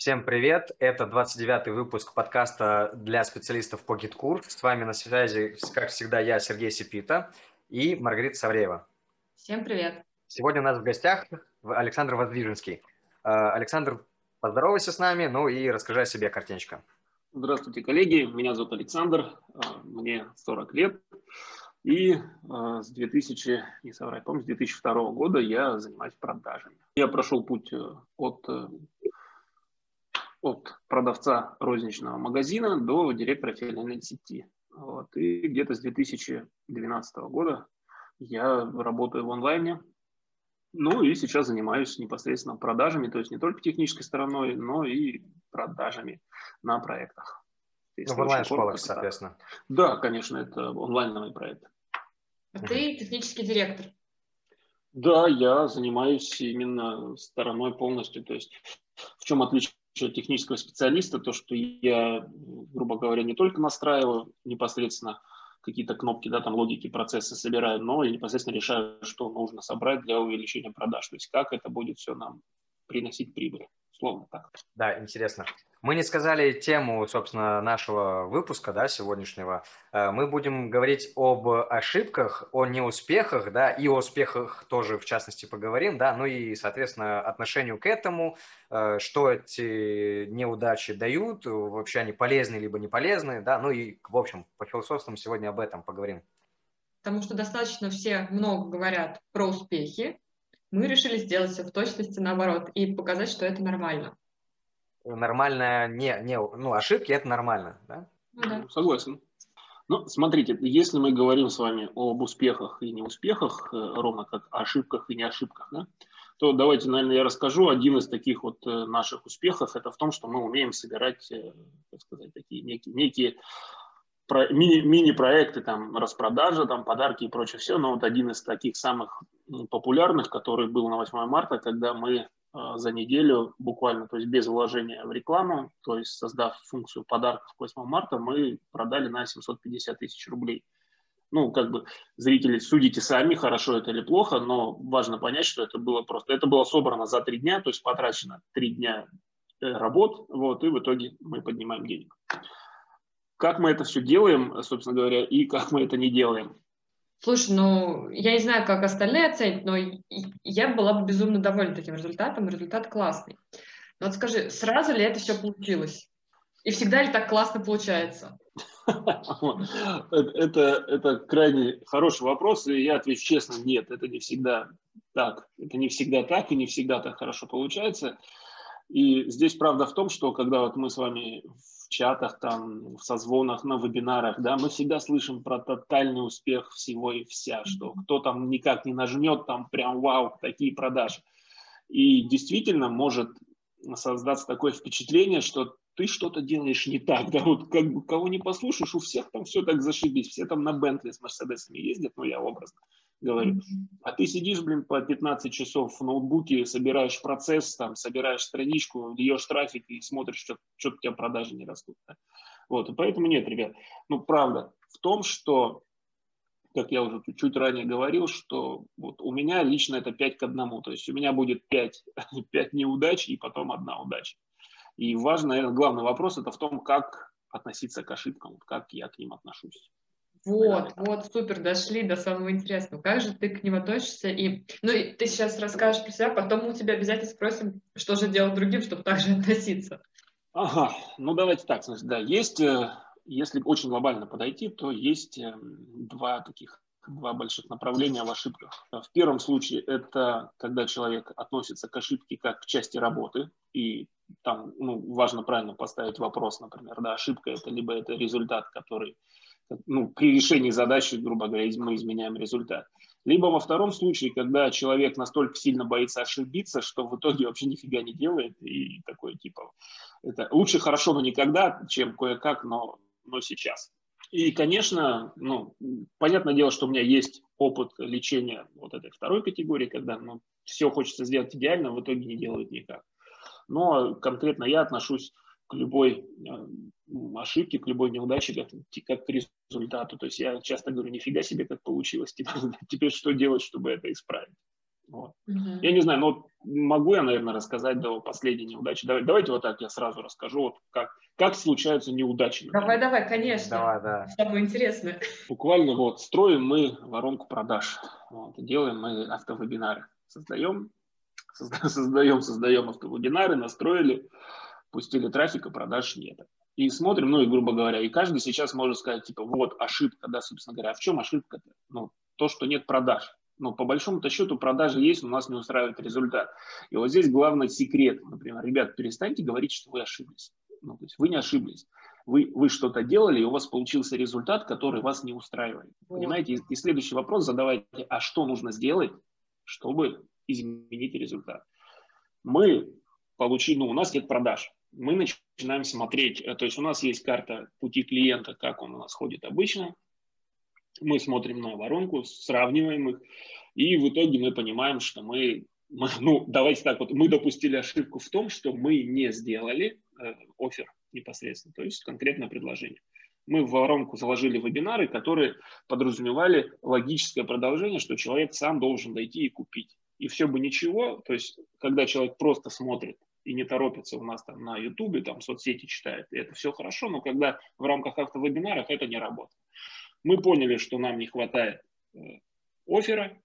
Всем привет! Это 29-й выпуск подкаста для специалистов по GitKur. С вами на связи, как всегда, я, Сергей Сипита и Маргарита Савреева. Всем привет! Сегодня у нас в гостях Александр Воздвиженский. Э, Александр, поздоровайся с нами, ну и расскажи о себе картиночка. Здравствуйте, коллеги. Меня зовут Александр, э, мне 40 лет. И э, с 2000, не соврать, помню, с 2002 года я занимаюсь продажами. Я прошел путь от от продавца розничного магазина до директора филиальной сети. Вот. И где-то с 2012 года я работаю в онлайне. Ну и сейчас занимаюсь непосредственно продажами, то есть не только технической стороной, но и продажами на проектах. Ну, в онлайн-школах, соответственно. Да, конечно, это онлайновый проект. А ты технический директор? Да, я занимаюсь именно стороной полностью. То есть в чем отличие технического специалиста, то, что я, грубо говоря, не только настраиваю непосредственно какие-то кнопки, да, там логики процесса собираю, но и непосредственно решаю, что нужно собрать для увеличения продаж. То есть как это будет все нам приносить прибыль. Словно так. Да, интересно. Мы не сказали тему, собственно, нашего выпуска, да, сегодняшнего. Э, мы будем говорить об ошибках, о неуспехах, да, и о успехах тоже, в частности, поговорим, да, ну и, соответственно, отношению к этому, э, что эти неудачи дают, вообще они полезны либо не полезны, да, ну и, в общем, по философствам сегодня об этом поговорим. Потому что достаточно все много говорят про успехи, мы решили сделать все в точности наоборот и показать, что это нормально нормально, не, не, ну, ошибки – это нормально, да? Ну да. Согласен. Ну, смотрите, если мы говорим с вами об успехах и неуспехах, э, ровно как о ошибках и не ошибках, да, то давайте, наверное, я расскажу. Один из таких вот э, наших успехов – это в том, что мы умеем собирать, э, так сказать, такие некие, некие мини, мини-проекты, там, распродажа, там, подарки и прочее все. Но вот один из таких самых популярных, который был на 8 марта, когда мы за неделю буквально, то есть без вложения в рекламу, то есть создав функцию подарков к 8 марта, мы продали на 750 тысяч рублей. Ну, как бы зрители судите сами, хорошо это или плохо, но важно понять, что это было просто, это было собрано за три дня, то есть потрачено три дня э, работ, вот, и в итоге мы поднимаем денег. Как мы это все делаем, собственно говоря, и как мы это не делаем? Слушай, ну, я не знаю, как остальные оценят, но я была бы безумно довольна таким результатом, результат классный. Но вот скажи, сразу ли это все получилось? И всегда ли так классно получается? Это, это крайне хороший вопрос, и я отвечу честно, нет, это не всегда так. Это не всегда так, и не всегда так хорошо получается. И здесь правда в том, что когда вот мы с вами в чатах, там, в созвонах, на вебинарах, да, мы всегда слышим про тотальный успех всего и вся, что кто там никак не нажмет, там прям вау, такие продажи. И действительно может создаться такое впечатление, что ты что-то делаешь не так, да, вот как бы кого не послушаешь, у всех там все так зашибись, все там на Бентли с Мерседесами ездят, ну я образно говорю. А ты сидишь, блин, по 15 часов в ноутбуке, собираешь процесс, там, собираешь страничку, льешь трафик и смотришь, что, что у тебя продажи не растут. Да? Вот, и поэтому нет, ребят, ну, правда в том, что, как я уже чуть ранее говорил, что вот у меня лично это 5 к 1, то есть у меня будет 5, 5 неудач и потом одна удача. И важный, наверное, главный вопрос это в том, как относиться к ошибкам, как я к ним отношусь. Вот, вот, супер, дошли до самого интересного. Как же ты к ним относишься? И, ну, и ты сейчас расскажешь про себя, потом мы у тебя обязательно спросим, что же делать другим, чтобы так же относиться. Ага, ну давайте так, значит, да, есть, э, если очень глобально подойти, то есть э, два таких, два больших направления в ошибках. В первом случае это когда человек относится к ошибке как к части работы, и там ну, важно правильно поставить вопрос, например, да, ошибка это либо это результат, который ну, при решении задачи, грубо говоря, мы изменяем результат. Либо во втором случае, когда человек настолько сильно боится ошибиться, что в итоге вообще нифига не делает, и такой типа, это лучше хорошо, но никогда, чем кое-как, но, но сейчас. И, конечно, ну, понятное дело, что у меня есть опыт лечения вот этой второй категории, когда ну, все хочется сделать идеально, в итоге не делают никак. Но конкретно я отношусь к любой э, ошибке, к любой неудаче, как, как к результату. То есть я часто говорю, нифига себе, как получилось, теперь, теперь что делать, чтобы это исправить. Вот. Угу. Я не знаю, но могу я, наверное, рассказать до последней неудачи. Давай, давайте вот так я сразу расскажу, вот как, как случаются неудачи. Например. Давай, давай, конечно. Давай, да. Самое интересное. Буквально вот строим мы воронку продаж. Вот, делаем мы автовебинары. Создаем, создаем, создаем автовебинары, настроили, пустили трафика, продаж нет. И смотрим, ну и грубо говоря, и каждый сейчас может сказать, типа, вот ошибка, да, собственно говоря. А в чем ошибка-то? Ну, то, что нет продаж ну, по большому-то счету продажи есть, но нас не устраивает результат. И вот здесь главный секрет. Например, ребят, перестаньте говорить, что вы ошиблись. Ну, то есть вы не ошиблись. Вы, вы что-то делали, и у вас получился результат, который вас не устраивает. Понимаете? И, и следующий вопрос задавайте, а что нужно сделать, чтобы изменить результат? Мы получили, ну, у нас нет продаж. Мы начинаем смотреть, э, то есть у нас есть карта пути клиента, как он у нас ходит обычно, мы смотрим на воронку, сравниваем их, и в итоге мы понимаем, что мы, мы ну, давайте так вот, мы допустили ошибку в том, что мы не сделали э, офер непосредственно, то есть конкретное предложение. Мы в воронку заложили вебинары, которые подразумевали логическое продолжение, что человек сам должен дойти и купить. И все бы ничего, то есть когда человек просто смотрит и не торопится у нас там на Ютубе, там соцсети читает, и это все хорошо, но когда в рамках автовебинаров это не работает. Мы поняли, что нам не хватает э, оффера,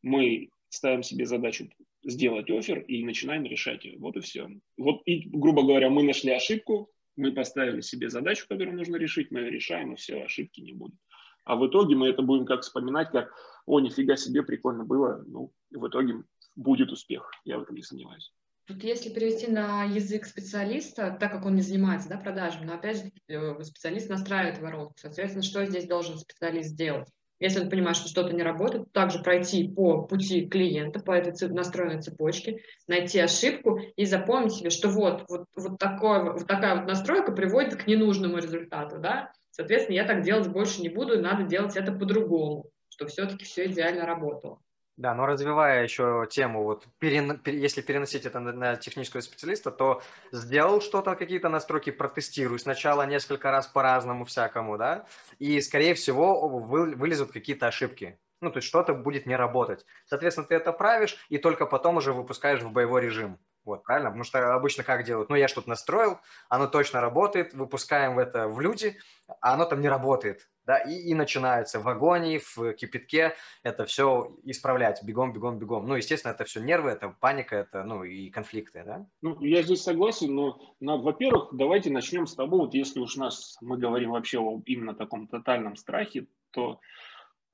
мы ставим себе задачу сделать офер и начинаем решать ее. Вот и все. Вот и, грубо говоря, мы нашли ошибку, мы поставили себе задачу, которую нужно решить, мы ее решаем, и все, ошибки не будет. А в итоге мы это будем как вспоминать, как, о, нифига себе, прикольно было. Ну, в итоге будет успех, я в этом не сомневаюсь. Тут если перевести на язык специалиста, так как он не занимается да, продажами, но опять же э, специалист настраивает воронку. Соответственно, что здесь должен специалист сделать? Если он понимает, что что-то не работает, также пройти по пути клиента, по этой настроенной цепочке, найти ошибку и запомнить себе, что вот, вот, вот, такое, вот такая вот настройка приводит к ненужному результату. Да? Соответственно, я так делать больше не буду, надо делать это по-другому, чтобы все-таки все идеально работало. Да, но развивая еще тему, вот перен... если переносить это на, технического специалиста, то сделал что-то, какие-то настройки, протестируй сначала несколько раз по-разному всякому, да, и, скорее всего, вы, вылезут какие-то ошибки. Ну, то есть что-то будет не работать. Соответственно, ты это правишь, и только потом уже выпускаешь в боевой режим. Вот, правильно? Потому что обычно как делают? Ну, я что-то настроил, оно точно работает, выпускаем это в люди, а оно там не работает да, и, и начинается в агонии, в кипятке это все исправлять, бегом, бегом, бегом. Ну, естественно, это все нервы, это паника, это, ну, и конфликты, да? Ну, я здесь согласен, но, но во-первых, давайте начнем с того, вот если уж нас, мы говорим вообще о именно таком тотальном страхе, то,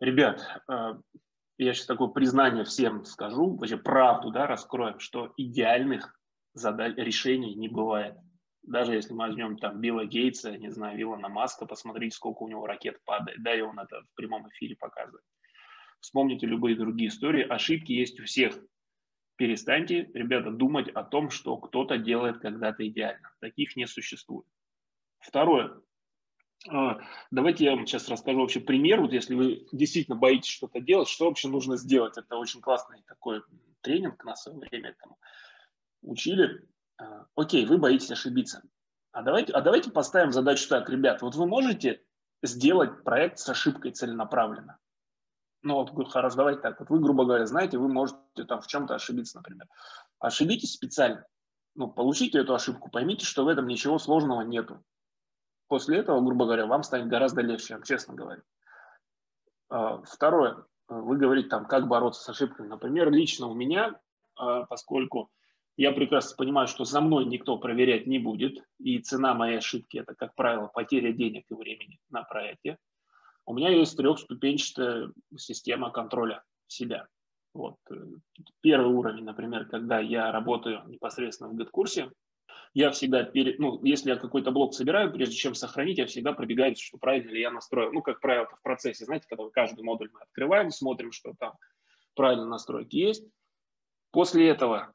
ребят, э, я сейчас такое признание всем скажу, вообще правду, да, раскроем, что идеальных задач, решений не бывает даже если мы возьмем там Билла Гейтса, не знаю, Виллана Маска, посмотрите, сколько у него ракет падает, да, и он это в прямом эфире показывает. Вспомните любые другие истории, ошибки есть у всех. Перестаньте, ребята, думать о том, что кто-то делает когда-то идеально. Таких не существует. Второе. А, давайте я вам сейчас расскажу вообще пример. Вот если вы действительно боитесь что-то делать, что вообще нужно сделать? Это очень классный такой тренинг на свое время этому учили. А, окей, вы боитесь ошибиться. А давайте, а давайте поставим задачу так, ребят, вот вы можете сделать проект с ошибкой целенаправленно. Ну вот, хорошо, давайте так. Вот вы, грубо говоря, знаете, вы можете там в чем-то ошибиться, например. Ошибитесь специально. Ну, получите эту ошибку, поймите, что в этом ничего сложного нету. После этого, грубо говоря, вам станет гораздо легче, я честно говорю. А, второе. Вы говорите там, как бороться с ошибками. Например, лично у меня, а, поскольку я прекрасно понимаю, что за мной никто проверять не будет, и цена моей ошибки – это, как правило, потеря денег и времени на проекте. У меня есть трехступенчатая система контроля себя. Вот. Первый уровень, например, когда я работаю непосредственно в GitKурсе, я всегда, перед, ну, если я какой-то блок собираю, прежде чем сохранить, я всегда пробегаю, что правильно ли я настроил. Ну, как правило, в процессе, знаете, когда каждый модуль мы открываем, смотрим, что там правильно настройки есть. После этого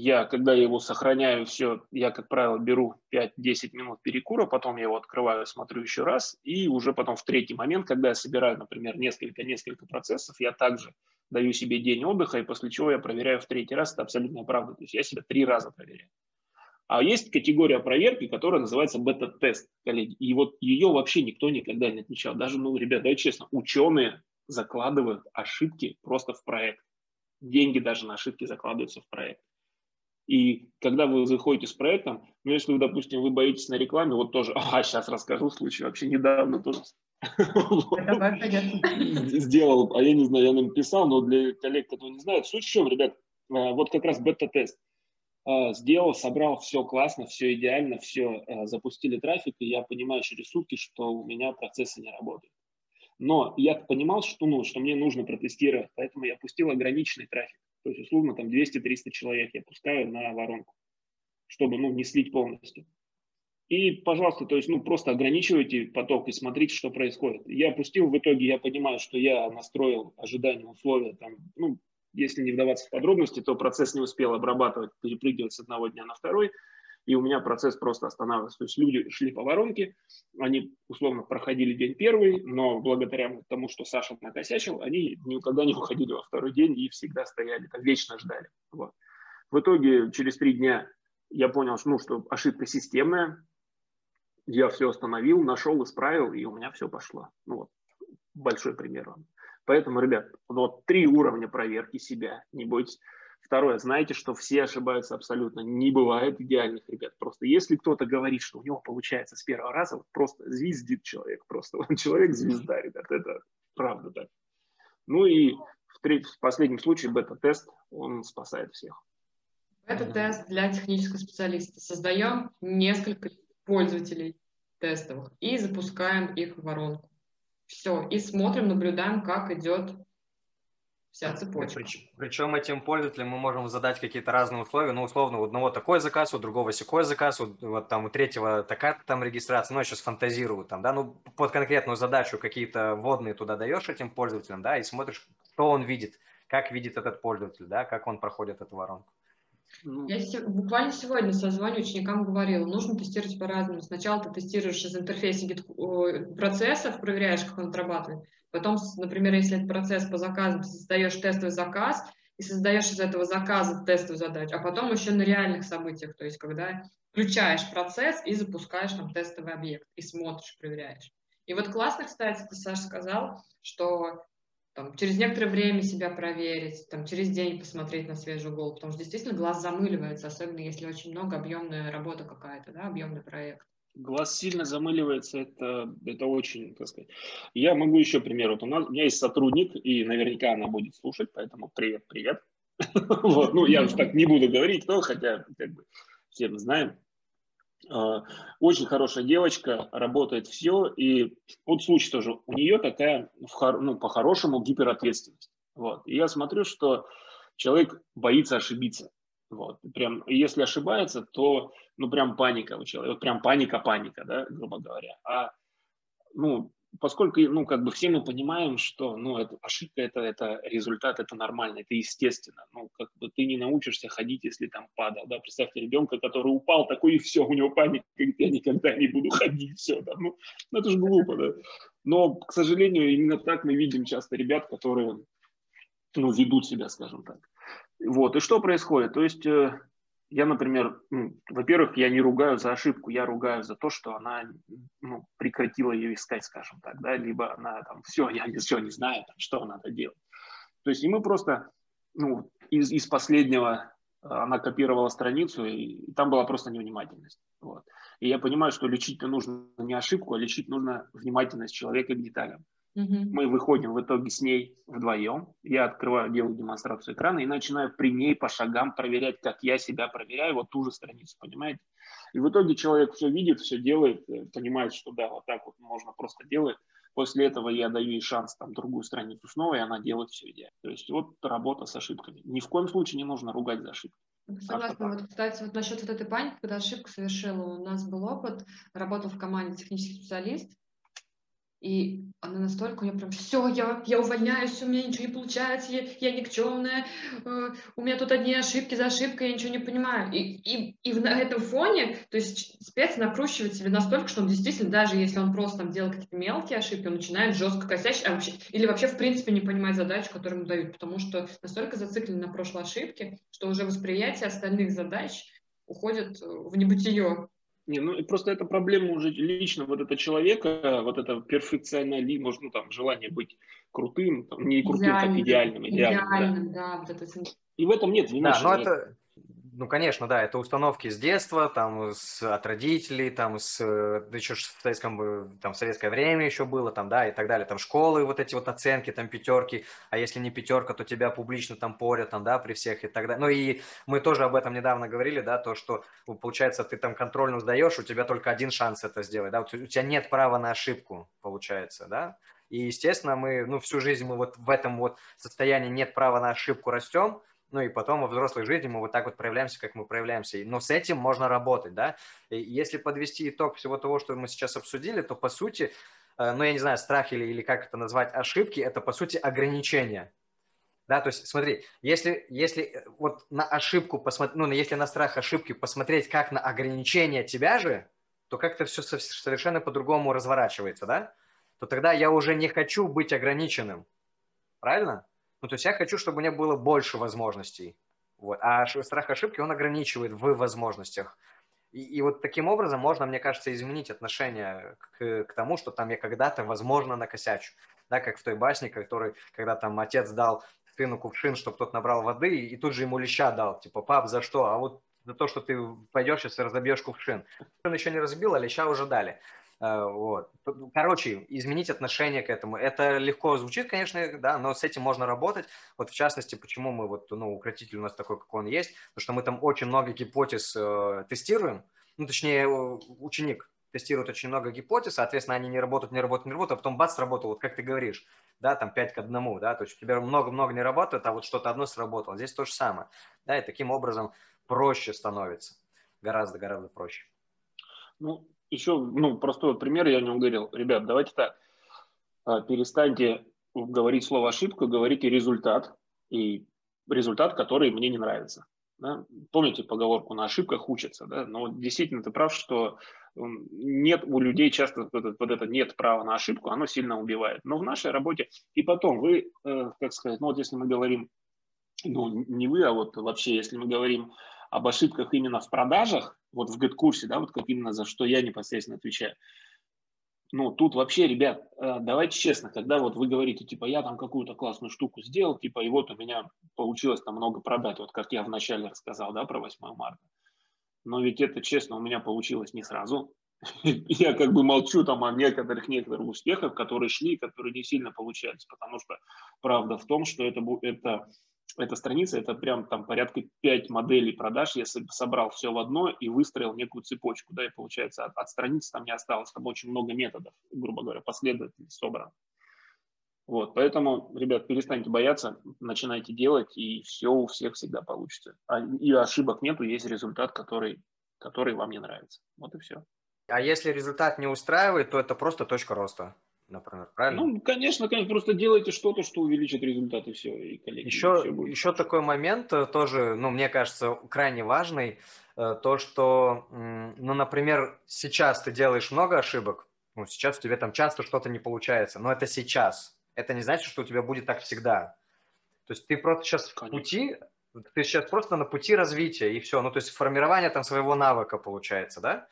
я, когда его сохраняю, все, я, как правило, беру 5-10 минут перекура, потом я его открываю, смотрю еще раз, и уже потом в третий момент, когда я собираю, например, несколько-несколько процессов, я также даю себе день отдыха, и после чего я проверяю в третий раз, это абсолютно правда, то есть я себя три раза проверяю. А есть категория проверки, которая называется бета-тест, коллеги, и вот ее вообще никто никогда не отмечал. Даже, ну, ребят, давайте честно, ученые закладывают ошибки просто в проект. деньги даже на ошибки закладываются в проект. И когда вы заходите с проектом, ну, если вы, допустим, вы боитесь на рекламе, вот тоже, а, сейчас расскажу случай, вообще недавно тоже сделал, а я не знаю, я написал, но для коллег, которые не знают, суть в чем, ребят, а, вот как раз бета-тест. А, сделал, собрал, все классно, все идеально, все, а, запустили трафик, и я понимаю через сутки, что у меня процессы не работают. Но я понимал, что, ну, что мне нужно протестировать, поэтому я пустил ограниченный трафик. То есть, условно, там 200-300 человек я пускаю на воронку, чтобы, ну, не слить полностью. И, пожалуйста, то есть, ну, просто ограничивайте поток и смотрите, что происходит. Я опустил, в итоге я понимаю, что я настроил ожидания, условия, там, ну, если не вдаваться в подробности, то процесс не успел обрабатывать, перепрыгивать с одного дня на второй, и у меня процесс просто останавливался. То есть люди шли по воронке, они условно проходили день первый, но благодаря тому, что Саша накосячил, они никогда не уходили во второй день и всегда стояли, там вечно ждали. Вот. В итоге через три дня я понял, ну, что ошибка системная, я все остановил, нашел, исправил, и у меня все пошло. Ну вот, большой пример вам. Поэтому, ребят, вот три уровня проверки себя, не бойтесь. Второе, знаете, что все ошибаются абсолютно. Не бывает идеальных ребят. Просто если кто-то говорит, что у него получается с первого раза, вот просто звездит человек. Просто он человек звезда, ребят. Это правда так. Ну и в, треть, в последнем случае бета-тест, он спасает всех. Бета-тест для технического специалиста. Создаем несколько пользователей тестовых и запускаем их в воронку. Все, и смотрим, наблюдаем, как идет вся цепочка. Причем этим пользователям мы можем задать какие-то разные условия. Ну, условно, у одного такой заказ, у другого секой заказ, у, вот там у третьего такая там регистрация. Ну, я сейчас фантазирую там, да, ну, под конкретную задачу какие-то вводные туда даешь этим пользователям, да, и смотришь, что он видит, как видит этот пользователь, да, как он проходит эту воронку. Ну. Я буквально сегодня созвоню ученикам говорила, нужно тестировать по-разному. Сначала ты тестируешь из интерфейса процессов, проверяешь, как он отрабатывает. Потом, например, если это процесс по заказам, ты создаешь тестовый заказ и создаешь из этого заказа тестовую задачу, а потом еще на реальных событиях, то есть когда включаешь процесс и запускаешь там тестовый объект и смотришь, проверяешь. И вот классно, кстати, ты, Саша, сказал, что там, через некоторое время себя проверить, там, через день посмотреть на свежую голову, потому что действительно глаз замыливается, особенно если очень много объемная работа какая-то, да, объемный проект. Глаз сильно замыливается, это, это очень, так сказать. Я могу еще пример. Вот у, нас, у меня есть сотрудник, и наверняка она будет слушать, поэтому привет, привет. Вот, ну, я уж так не буду говорить, но хотя, как бы, все мы знаем. А, очень хорошая девочка, работает все. И вот случай тоже, у нее такая, ну, по-хорошему, гиперответственность. Вот. И я смотрю, что человек боится ошибиться. Вот. Прям, если ошибается, то ну прям паника у человека, прям паника-паника, да, грубо говоря. А ну, поскольку, ну, как бы все мы понимаем, что, ну, это, ошибка это, это результат, это нормально, это естественно. Ну, как бы ты не научишься ходить, если там падал, да, представьте ребенка, который упал, такой и все, у него паника, я никогда не буду ходить, все, да, ну, ну это же глупо, да. Но, к сожалению, именно так мы видим часто ребят, которые, ну, ведут себя, скажем так. Вот, и что происходит? То есть э, я, например, во-первых, я не ругаю за ошибку, я ругаю за то, что она ну, прекратила ее искать, скажем так, да, либо она там, все, я ничего не знаю, там, что надо делать. То есть и мы просто, ну, из, из последнего она копировала страницу, и там была просто невнимательность. Вот. И я понимаю, что лечить нужно не ошибку, а лечить нужно внимательность человека к деталям. Угу. Мы выходим в итоге с ней вдвоем. Я открываю, делаю демонстрацию экрана и начинаю при ней по шагам проверять, как я себя проверяю, вот ту же страницу, понимаете? И в итоге человек все видит, все делает, э, понимает, что да, вот так вот можно просто делать. После этого я даю ей шанс там другую страницу снова, и она делает все идеально. То есть вот работа с ошибками. Ни в коем случае не нужно ругать за ошибки. Согласна. Вот, кстати, вот насчет вот этой паники, когда ошибку совершила, у нас был опыт, работал в команде технический специалист, и она настолько, у нее прям, все, я, я увольняюсь, у меня ничего не получается, я, я никчемная, э, у меня тут одни ошибки за ошибкой, я ничего не понимаю. И, и, и на этом фоне, то есть спец накручивает себе настолько, что он действительно, даже если он просто там делает какие-то мелкие ошибки, он начинает жестко косячить, а вообще, или вообще в принципе не понимать задачу, которую ему дают, потому что настолько зациклен на прошлой ошибке, что уже восприятие остальных задач уходит в небытие. Не, ну просто это проблема уже лично вот этого человека, вот это перфекционали, может, ну там желание быть крутым, там, не крутым, идеальным, как идеальным, идеальным. идеальным да. да, вот это... И в этом нет вины. Да, но это, ну, конечно, да, это установки с детства, там, с, от родителей, там, с, да еще в советском, там, в советское время еще было, там, да, и так далее, там, школы, вот эти вот оценки, там, пятерки, а если не пятерка, то тебя публично там порят, там, да, при всех и так далее. Ну, и мы тоже об этом недавно говорили, да, то, что, получается, ты там контрольную сдаешь, у тебя только один шанс это сделать, да, у тебя нет права на ошибку, получается, да, и, естественно, мы, ну, всю жизнь мы вот в этом вот состоянии нет права на ошибку растем, ну и потом во взрослой жизни мы вот так вот проявляемся, как мы проявляемся. Но с этим можно работать, да. И если подвести итог всего того, что мы сейчас обсудили, то по сути, э, ну я не знаю, страх или, или как это назвать, ошибки, это по сути ограничения. Да, то есть смотри, если, если э, вот на ошибку посмотреть, ну если на страх ошибки посмотреть как на ограничение тебя же, то как-то все совершенно по-другому разворачивается, да? То тогда я уже не хочу быть ограниченным. Правильно? Ну, то есть я хочу, чтобы у меня было больше возможностей. Вот. А страх ошибки, он ограничивает в возможностях. И, и вот таким образом можно, мне кажется, изменить отношение к, к тому, что там я когда-то, возможно, накосячу. Да, как в той басне, который, когда там отец дал сыну кувшин, чтобы тот набрал воды, и тут же ему леща дал. Типа, пап, за что? А вот за то, что ты пойдешь сейчас и разобьешь кувшин. Он еще не разбил, а леща уже дали. Э, вот. Короче, изменить отношение к этому. Это легко звучит, конечно, да, но с этим можно работать. Вот в частности, почему мы вот, ну, укротитель у нас такой, как он есть, потому что мы там очень много гипотез э, тестируем, ну, точнее, ученик тестирует очень много гипотез, соответственно, они не работают, не работают, не работают, а потом бац, сработал, вот как ты говоришь, да, там 5 к 1, да, то есть у тебя много-много не работает, а вот что-то одно сработало. Здесь то же самое, да, и таким образом проще становится, гораздо-гораздо проще. Ну, еще, ну, простой вот пример я не говорил. Ребят, давайте так, а, перестаньте говорить слово ошибка, говорите результат, и результат, который мне не нравится. Да? Помните поговорку «на ошибках учатся», да? но действительно ты прав, что нет у людей часто вот это, вот это нет права на ошибку, оно сильно убивает. Но в нашей работе, и потом вы, э, как сказать, ну вот если мы говорим, ну не вы, а вот вообще, если мы говорим об ошибках именно в продажах, вот в GetCourse, да, вот как именно за что я непосредственно отвечаю. Ну, тут вообще, ребят, э, давайте честно, когда вот вы говорите, типа, я там какую-то классную штуку сделал, типа, и вот у меня получилось там много продать, вот как я вначале рассказал, да, про 8 марта. Но ведь это, честно, у меня получилось не сразу. Я как бы молчу там о некоторых некоторых успехах, которые шли, которые не сильно получались, потому что правда в том, что это, это эта страница, это прям там порядка 5 моделей продаж, я собрал все в одно и выстроил некую цепочку, да, и получается от, от страницы там не осталось, там очень много методов, грубо говоря, последовательно собран. Вот, поэтому, ребят, перестаньте бояться, начинайте делать, и все у всех всегда получится. А, и ошибок нету, есть результат, который, который вам не нравится. Вот и все. А если результат не устраивает, то это просто точка роста например, правильно? Ну, конечно, конечно, просто делайте что-то, что увеличит результаты, все, и коллеги. Еще, все будет. еще такой момент э, тоже, ну, мне кажется, крайне важный, э, то, что, ну, например, сейчас ты делаешь много ошибок, ну, сейчас у тебя там часто что-то не получается, но это сейчас. Это не значит, что у тебя будет так всегда. То есть ты просто сейчас конечно. в пути, ты сейчас просто на пути развития, и все. Ну, то есть формирование там своего навыка получается, да?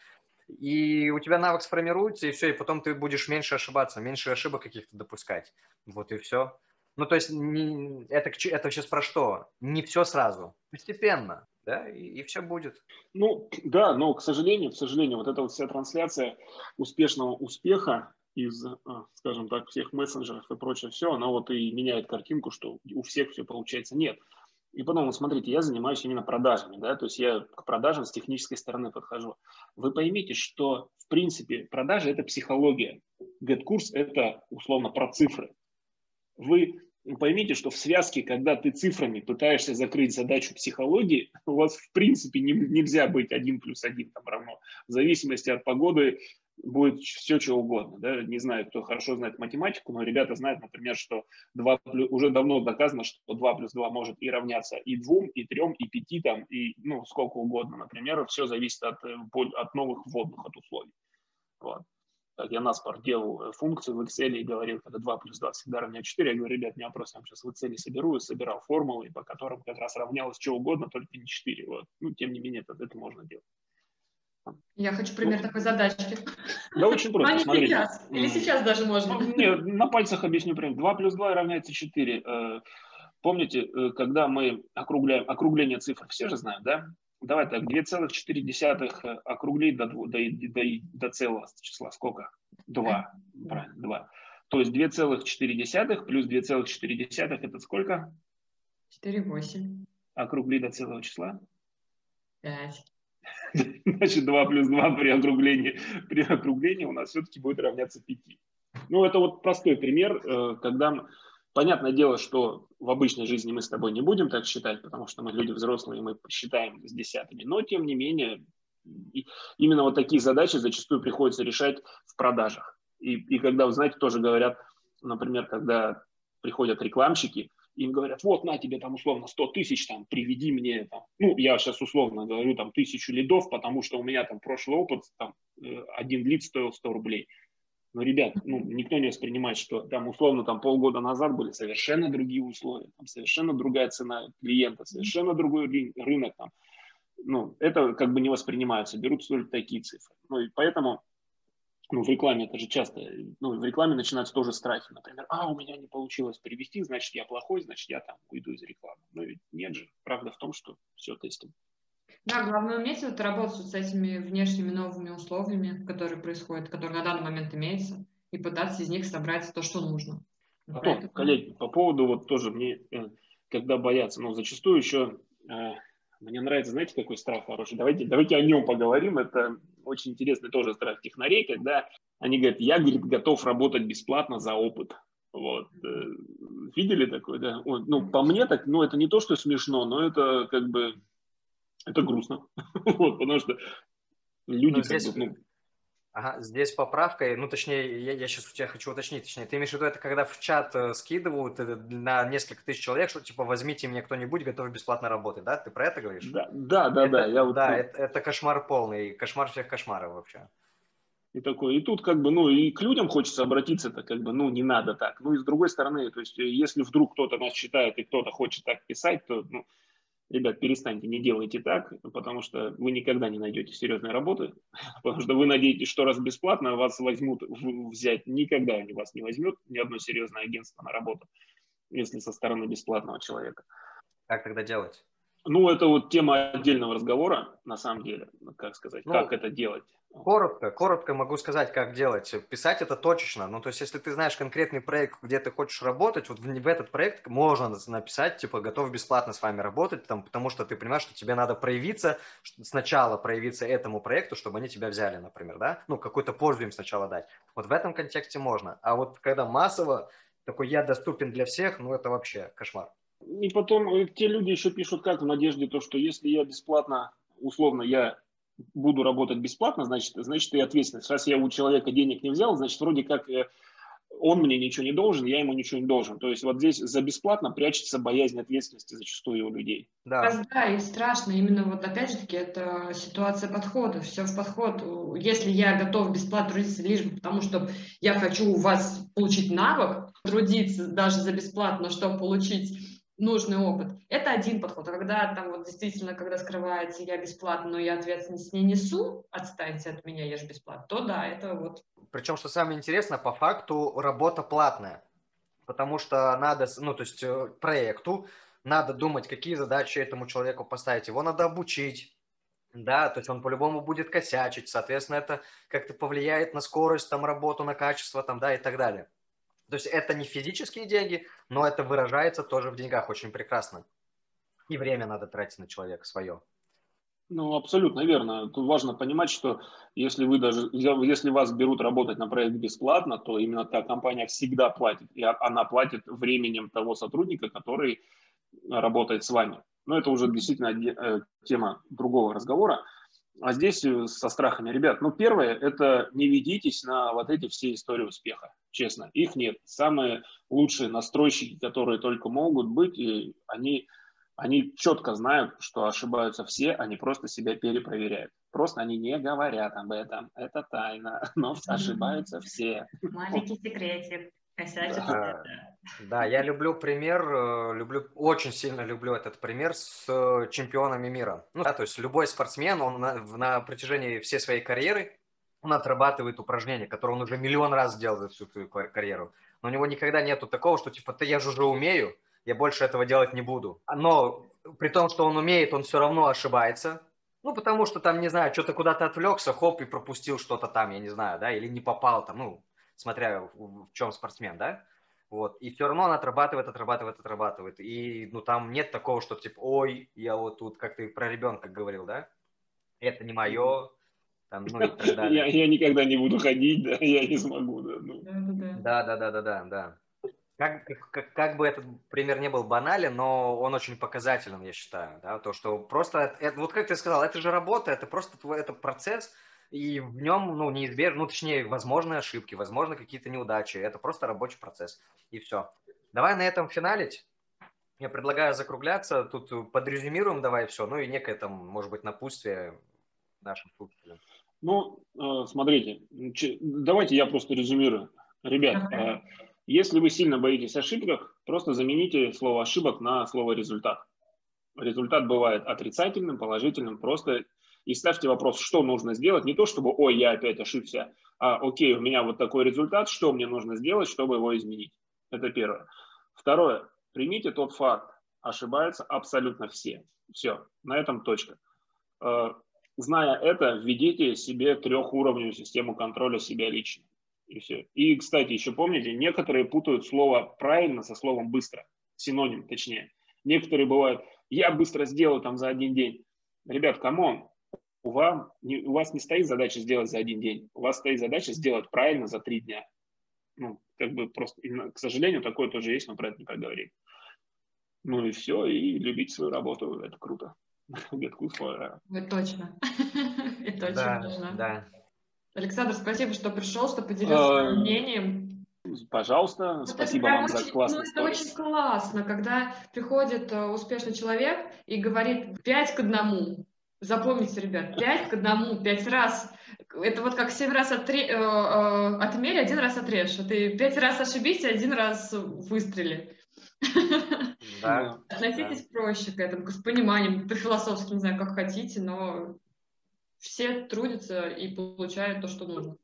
И у тебя навык сформируется, и все, и потом ты будешь меньше ошибаться, меньше ошибок каких-то допускать. Вот и все. Ну, то есть не, это, это сейчас про что? Не все сразу, постепенно, да, и, и все будет. Ну, да, но, к сожалению, к сожалению, вот эта вот вся трансляция успешного успеха из, а, скажем так, всех мессенджеров и прочее все, она вот и меняет картинку, что у всех все получается. Нет. И потом, смотрите, я занимаюсь именно продажами, да, то есть я к продажам с технической стороны подхожу. Вы поймите, что, в принципе, продажи – это психология. GetCourse – это, условно, про цифры. Вы поймите, что в связке, когда ты цифрами пытаешься закрыть задачу психологии, у вас, в принципе, не, нельзя быть один плюс один там равно. В зависимости от погоды будет все, что угодно. Да? Не знаю, кто хорошо знает математику, но ребята знают, например, что 2 плюс, уже давно доказано, что 2 плюс 2 может и равняться и 2, и 3, и 5, там, и ну, сколько угодно, например. Все зависит от, э, от новых вводных, от условий. Вот. Так, я наспор делал э, функцию в Excel и говорил, когда 2 плюс 2 всегда равняет 4, я говорю, ребят, не вопрос, я сейчас в Excel соберу и собирал формулы, по которым как раз равнялось что угодно, только не 4. Вот. Ну, тем не менее, это, это можно делать. Я хочу пример ну, такой задачки. Да очень просто, а смотрите. сейчас. Или сейчас даже можно. Ну, не, на пальцах объясню прям. 2 плюс 2 равняется 4. Э, помните, э, когда мы округляем, округление цифр, все же знают, да? Давай так, 2,4 округлить до, до, до, до целого числа. Сколько? 2. Правильно, 2. То есть 2,4 плюс 2,4 это сколько? 4,8. Округли до целого числа? 5. Значит, 2 плюс 2 при округлении, при округлении у нас все-таки будет равняться 5. Ну, это вот простой пример, э, когда понятное дело, что в обычной жизни мы с тобой не будем так считать, потому что мы люди взрослые, мы считаем с десятыми, но тем не менее именно вот такие задачи зачастую приходится решать в продажах. И, и когда, вы знаете, тоже говорят, например, когда приходят рекламщики, им говорят, вот на тебе там условно 100 тысяч, там, приведи мне, там, ну, я сейчас условно говорю, там, тысячу лидов, потому что у меня там прошлый опыт, там, э, один лид стоил 100 рублей. Но, ребят, ну, никто не воспринимает, что там условно там полгода назад были совершенно другие условия, там, совершенно другая цена клиента, совершенно другой рынок. Там. Ну, это как бы не воспринимается, берут только такие цифры. Ну, и поэтому ну, в рекламе это же часто, ну, в рекламе начинаются тоже страхи, например, а, у меня не получилось привести, значит, я плохой, значит, я там уйду из рекламы. Но ведь нет же, правда в том, что все тестим. Да, главное уметь вот работать с этими внешними новыми условиями, которые происходят, которые на данный момент имеются, и пытаться из них собрать то, что нужно. Потом, Поэтому... коллеги, по поводу вот тоже мне, э, когда боятся, ну, зачастую еще э, мне нравится, знаете, какой страх хороший? Давайте, давайте о нем поговорим. Это очень интересный тоже страх технарей, когда они говорят, я, говорит, готов работать бесплатно за опыт. Вот. Э, видели такое, да? Ну, по мне так, ну, это не то, что смешно, но это как бы, это грустно. Вот, потому что люди, ну, здесь, бы, ну, Ага, здесь поправка, ну точнее, я, я сейчас у тебя хочу уточнить, точнее, ты имеешь в виду это, когда в чат э, скидывают э, на несколько тысяч человек, что типа возьмите мне кто-нибудь, готовы бесплатно работать, да? Ты про это говоришь? Да, да, да, это, да. Я вот, да, это, это кошмар полный, кошмар всех кошмаров вообще. И такой, и тут как бы, ну, и к людям хочется обратиться, это как бы, ну, не надо так. Ну, и с другой стороны, то есть, если вдруг кто-то нас читает и кто-то хочет так писать, то, ну, ребят, перестаньте, не делайте так, потому что вы никогда не найдете серьезной работы, потому что вы надеетесь, что раз бесплатно вас возьмут взять, никогда они вас не возьмет, ни одно серьезное агентство на работу, если со стороны бесплатного человека. Как тогда делать? Ну, это вот тема отдельного разговора, на самом деле, как сказать, ну, как это делать. Коротко, коротко могу сказать, как делать. Писать это точечно. Ну, то есть, если ты знаешь конкретный проект, где ты хочешь работать, вот в, в этот проект можно написать, типа, готов бесплатно с вами работать, там, потому что ты понимаешь, что тебе надо проявиться, сначала проявиться этому проекту, чтобы они тебя взяли, например, да? Ну, какую-то пользу им сначала дать. Вот в этом контексте можно. А вот когда массово, такой я доступен для всех, ну, это вообще кошмар. И потом э, те люди еще пишут как в надежде то, что если я бесплатно, условно, я буду работать бесплатно, значит, значит и ответственность. Раз я у человека денег не взял, значит, вроде как э, он мне ничего не должен, я ему ничего не должен. То есть вот здесь за бесплатно прячется боязнь ответственности зачастую у людей. Да. да, и страшно. Именно вот опять же таки это ситуация подхода. Все в подход. Если я готов бесплатно трудиться лишь потому, что я хочу у вас получить навык, трудиться даже за бесплатно, чтобы получить нужный опыт. Это один подход. Когда там вот действительно, когда скрывается я бесплатно, но я ответственность не несу, отстаньте от меня, я же бесплатно, то да, это вот. Причем, что самое интересное, по факту работа платная. Потому что надо, ну, то есть э, проекту надо думать, какие задачи этому человеку поставить. Его надо обучить, да, то есть он по-любому будет косячить, соответственно, это как-то повлияет на скорость, там, работу, на качество, там, да, и так далее. То есть это не физические деньги, но это выражается тоже в деньгах очень прекрасно. И время надо тратить на человека свое. Ну, абсолютно верно. Тут важно понимать, что если вы даже, если вас берут работать на проект бесплатно, то именно та компания всегда платит. И она платит временем того сотрудника, который работает с вами. Но это уже действительно э, тема другого разговора. А здесь э, со страхами, ребят, ну, первое, это не ведитесь на вот эти все истории успеха, честно. Их нет. Самые лучшие настройщики, которые только могут быть, и они, они четко знают, что ошибаются все, они просто себя перепроверяют. Просто они не говорят об этом, это тайна, но ошибаются все. Маленький секретик. Да, да, я люблю пример, э, люблю, очень сильно люблю этот пример с э, чемпионами мира. Ну, да, то есть любой спортсмен, он на, на протяжении всей своей карьеры, он отрабатывает упражнения, которые он уже миллион раз делал за всю свою карьеру. Но у него никогда нету такого, что типа, ты я же уже умею, я больше этого делать не буду. Но при том, что он умеет, он все равно ошибается. Ну, потому что там, не знаю, что-то куда-то отвлекся, хоп, и пропустил что-то там, я не знаю, да, или не попал там, ну, смотря в, в чем спортсмен, да. Вот. И все равно он отрабатывает, отрабатывает, отрабатывает. И ну там нет такого, что типа, ой, я вот тут, как ты про ребенка говорил, да? Это не мое, там, ну и так далее. Я, я никогда не буду ходить, да, я не смогу, да. Ну. Да, да, да, да, да, да. Как, как, как бы этот пример не был банален, но он очень показателен, я считаю, да, то, что просто, это, вот как ты сказал, это же работа, это просто твой, это процесс, и в нем, ну, неизбежно, ну, точнее, возможны ошибки, возможно, какие-то неудачи. Это просто рабочий процесс, и все. Давай на этом финалить. Я предлагаю закругляться. Тут подрезюмируем давай все, ну и некое там, может быть, напутствие нашим слушателям. Ну, э, смотрите, давайте я просто резюмирую. Ребят, э, если вы сильно боитесь ошибок, просто замените слово ошибок на слово результат. Результат бывает отрицательным, положительным, просто и ставьте вопрос, что нужно сделать. Не то, чтобы, ой, я опять ошибся, а окей, у меня вот такой результат, что мне нужно сделать, чтобы его изменить. Это первое. Второе. Примите тот факт, ошибаются абсолютно все. Все, на этом точка. Э, зная это, введите себе трехуровневую систему контроля себя лично. И все. И, кстати, еще помните, некоторые путают слово правильно со словом быстро. Синоним, точнее. Некоторые бывают, я быстро сделаю там за один день. Ребят, come on, у вас, не, у вас не стоит задача сделать за один день, у вас стоит задача сделать правильно за три дня. Ну, как бы просто, к сожалению, такое тоже есть, но про это не проговорим. Ну и все, и любить свою работу, это круто. Good for Это точно. Это очень важно. Да. Александр, спасибо, что пришел, что поделился своим мнением. Пожалуйста, спасибо вам за классный Ну, это очень классно, когда приходит э, успешный человек и говорит пять к одному. Запомните, ребят, 5 к одному, 5 раз. Это вот как 7 раз отре... э, э, отмерь, один раз отрежь. Ты 5 раз ошибись, один раз выстрели. Да, Относитесь да. проще к этому, с пониманием, по-философски, не знаю, как хотите, но все трудятся и получают то, что нужно.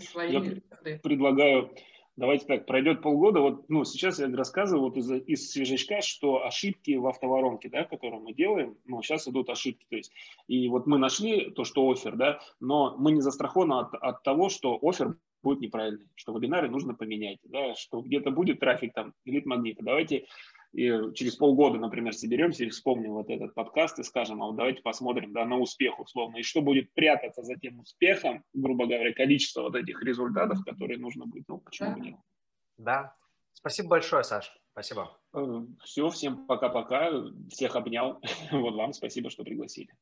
Свои Я предлагаю Давайте так, пройдет полгода, вот, ну, сейчас я рассказываю вот из, из свежачка, что ошибки в автоворонке, да, которые мы делаем, ну, сейчас идут ошибки, то есть, и вот мы нашли то, что офер, да, но мы не застрахованы от, от того, что офер будет неправильный, что вебинары нужно поменять, да, что где-то будет трафик там, лид магнита. Давайте и через полгода, например, соберемся и вспомним вот этот подкаст и скажем, а вот давайте посмотрим да, на успех условно, и что будет прятаться за тем успехом, грубо говоря, количество вот этих результатов, которые нужно будет, ну, почему бы нет. Да, спасибо большое, Саш, спасибо. Э, Все, всем пока-пока, всех обнял, вот вам спасибо, что пригласили.